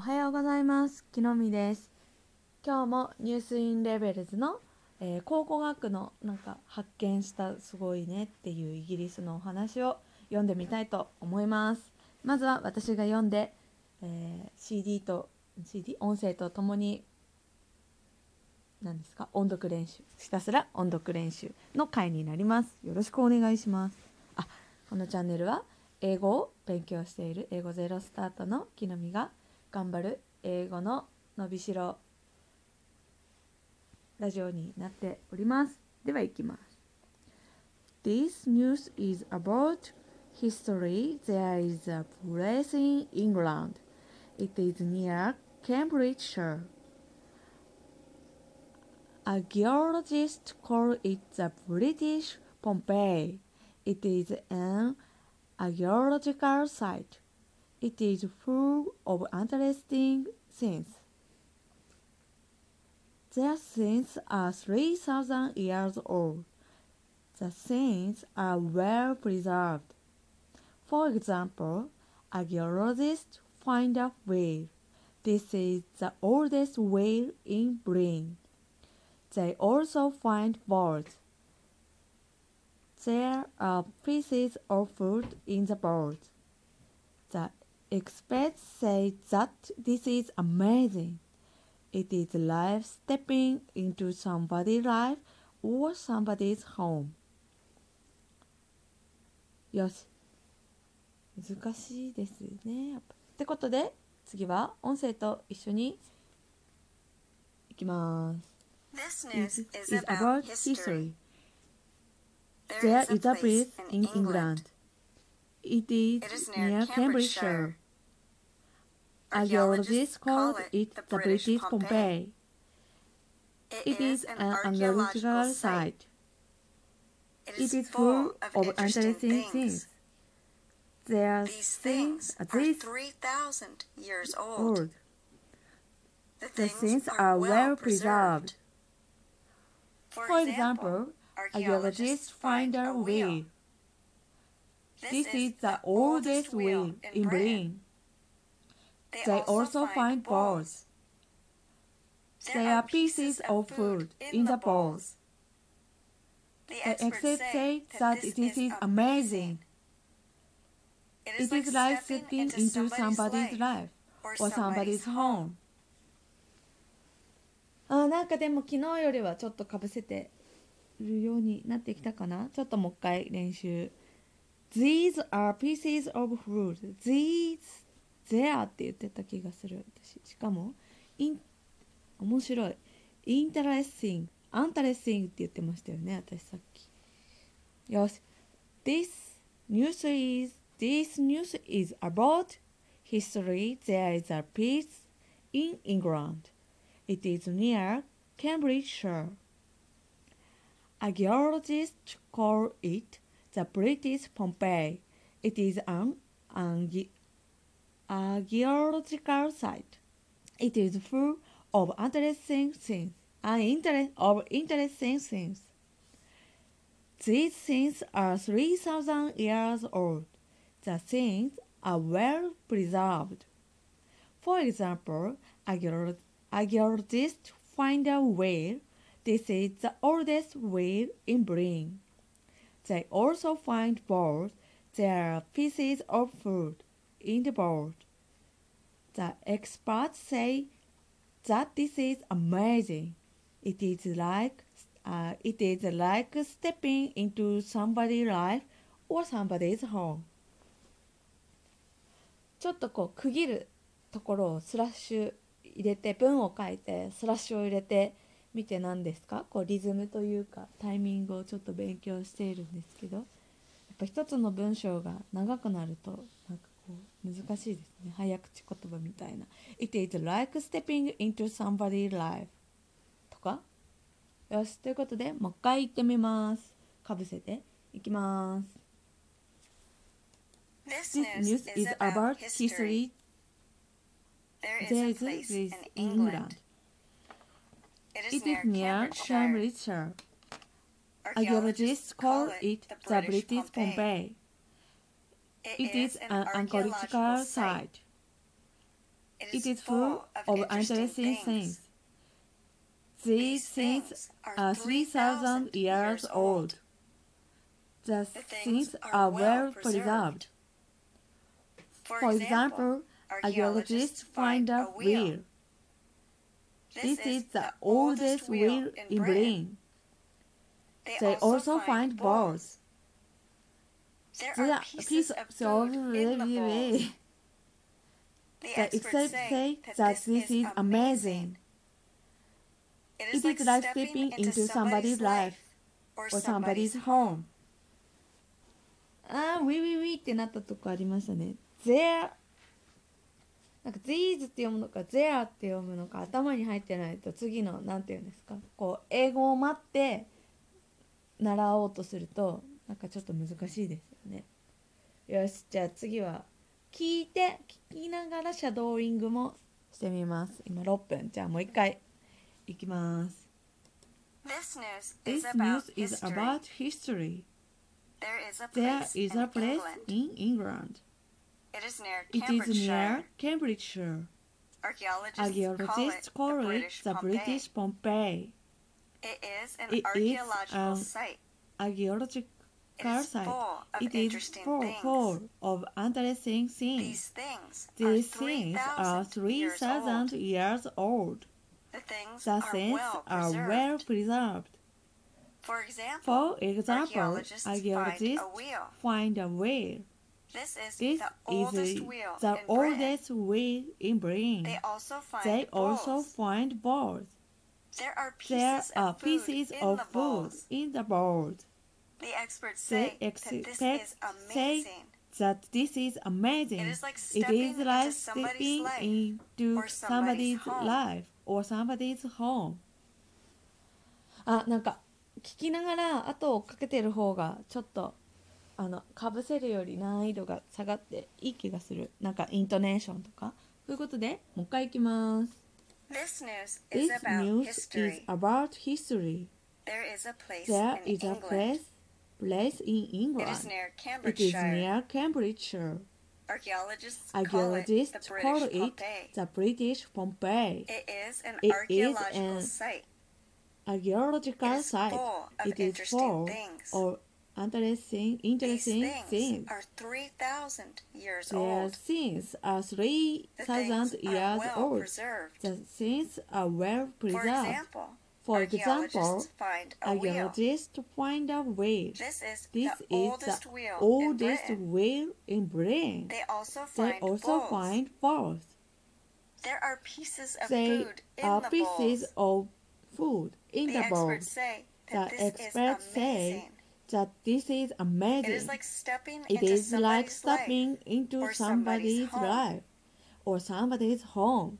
おはようございます。木の実です。今日もニュースインレベルズの、えー考古学のなんか発見したすごいねっていうイギリスのお話を読んでみたいと思います。まずは私が読んで、えー CD と CD 音声とともに何ですか？音読練習ひたすら音読練習の回になります。よろしくお願いします。あこのチャンネルは英語を勉強している英語ゼロスタートの木の実が頑張る英語の伸びしろラジオになっておりますでは行きます This news is about history There is a place in England It is near Cambridgeshire Archaeologists call it the British Pompeii It is an archaeological site It is full of interesting things. Their things are 3,000 years old. The things are well preserved. For example, archaeologists find a whale. This is the oldest whale in Britain. They also find birds. There are pieces of food in the birds. The experts say that this is amazing. It is life stepping into somebody's life or somebody's home. よし。難しいですね。やってことで、次は音声と一緒にいきます。This news is about history. There is a place in England. It is near Cambridgeshire. Archaeologists call it the British Pompeii. It is an archaeological site. It is full of interesting things. There are These things are 3,000 years old. The things are well preserved. For example, archaeologists find a whale. This is the oldest whale in Britain. They also find balls. There are pieces of food in the balls. The experts say that this is amazing. It is like stepping into somebody's life or somebody's home. あーなんかでも昨日よりはちょっとかぶせてるようになってきたかなちょっともう一回練習 These are pieces of fruit These there って言ってた気がする私しかも in 面白い interesting interesting って言ってましたよね私さっきよし This news is This news is about history There is a piece in England It is near Cambridgeshire. Archaeologists call it the British Pompeii. It is an archae- geological site. It is full of interesting things. Uh, inter- of interesting things. These things are 3,000 years old. The things are well preserved. For example, archaeologists find a whale. This is the oldest whale in Britain. They also find balls. There are pieces of food in the bowl. The experts say that this is amazing. It is like uh, it is like stepping into somebody's life or somebody's home. ちょっとこう区切るところをスラッシュ入れて文を書いてスラッシュを入れてみて何ですかこうリズムというかタイミングをちょっと勉強しているんですけどやっぱ一つの文章が長くなるとなんかこう難しいですね早口言葉みたいな「It is like stepping into somebody's life」とかよしということでもう一回言ってみますかぶせていきます This news is about history There is a place in England. It is near Cambridgeshire. Archaeologists call it the British Pompeii. It is an archaeological site. It is full of interesting things. These things are 3,000 years old. The things are well preserved. For example, archaeologists find a wheel. This is the oldest wheel in Britain. They also find balls. There are pieces of The The experts say that this is amazing. It is like stepping into somebody's life or somebody's home. あー、ウィウィウィってなったとこありましたね。there なんか these って読むのか there って読むのか頭に入ってないと次のなんて言うんですかこう英語を待って習おうとするとなんかちょっと難しいですよね。よしじゃあ次は聞いて聞きながらシャドーイングもしてみます。今6分じゃあもう一回いきます。This news is about history. There is a There place is in a place England. in England. It is near Cambridgeshire. Archaeologists, call it the. British Pompeii. It is an archaeological um, site. Archaeological It is site. full of It is interesting full, things. full of interesting things. These things These are things are 3,000 years old. years old. The things The are things well are preserved. well preserved. For example, For example, archaeologists, archaeologists find a wheel. find a wheel. This is This the is oldest wheel the in Britain. oldest wheel in Britain. They also find They also find balls. There are There pieces are of food pieces in of the food in the balls. The experts say that this is say amazing. That this is amazing. It is like It stepping is into like somebody's stepping life into or somebody's somebody's home. life or somebody's home. あ、なんか聞きながら後をかけてる方がちょっとあのかぶせるより難易度が下がっていい気がする。なんかイントネーションとか。ということでもう一回いきます。This news is about history. about history. There is a place There in is a England. Place in It is England. It is near Cambridgeshire. Archaeologists call it Archaeologists the call British it Pompeii. the British Pompeii. It is an It is archaeological an site. Archaeological It is site. full of It is interesting full things. of interesting, These things things. are 3,000 years Their old. things are The 3,000 things are years well old. preserved. The things are well For preserved. example, For example, archaeologists find a wheel. archaeologists find a wheel. This is This the is oldest the wheel in oldest Britain. wheel in Britain. They also They find also bowls. find balls. There are pieces of They food in are the pieces bowls. of food in The the say The that this is experts say amazing. That this is It is like stepping It into is like somebody's life. stepping into somebody's somebody's life or somebody's home.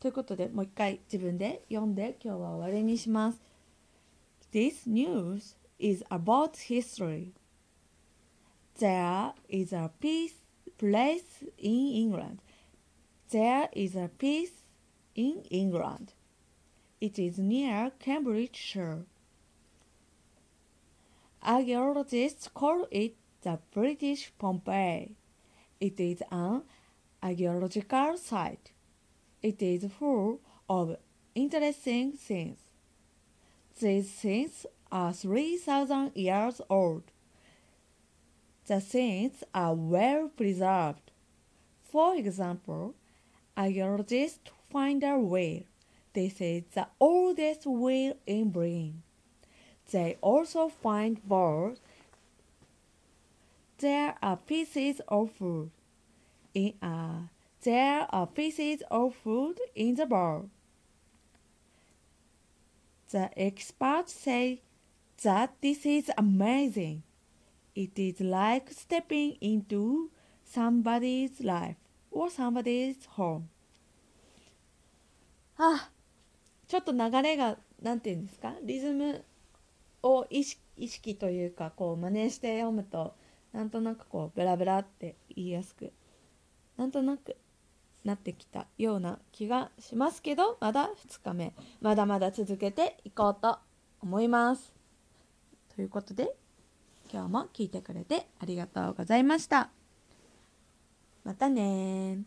ということでもう一回自分で読んで今日は終わりにします。This news is about history. There is a peace place in England. There is a piece in England. It is near Cambridgeshire. Archaeologists call it the British Pompeii. It is an archaeological site. It is full of interesting things. These things are 3,000 years old. The things are well preserved. For example, archaeologists find a whale. This is the oldest whale in Britain. They also find balls. There are pieces of food. In a, there are pieces of food in the bowl. The experts say that this is amazing. It is like stepping into somebody's life or somebody's home. あ、ちょっと流れがなんていうんですかリズムを意識意識というかこう真似して読むとなんとなくこうベラベラって言いやすくなんとなくなってきたような気がしますけどまだ2日目まだまだ続けていこうと思います。ということで今日も聞いてくれてありがとうございました。またね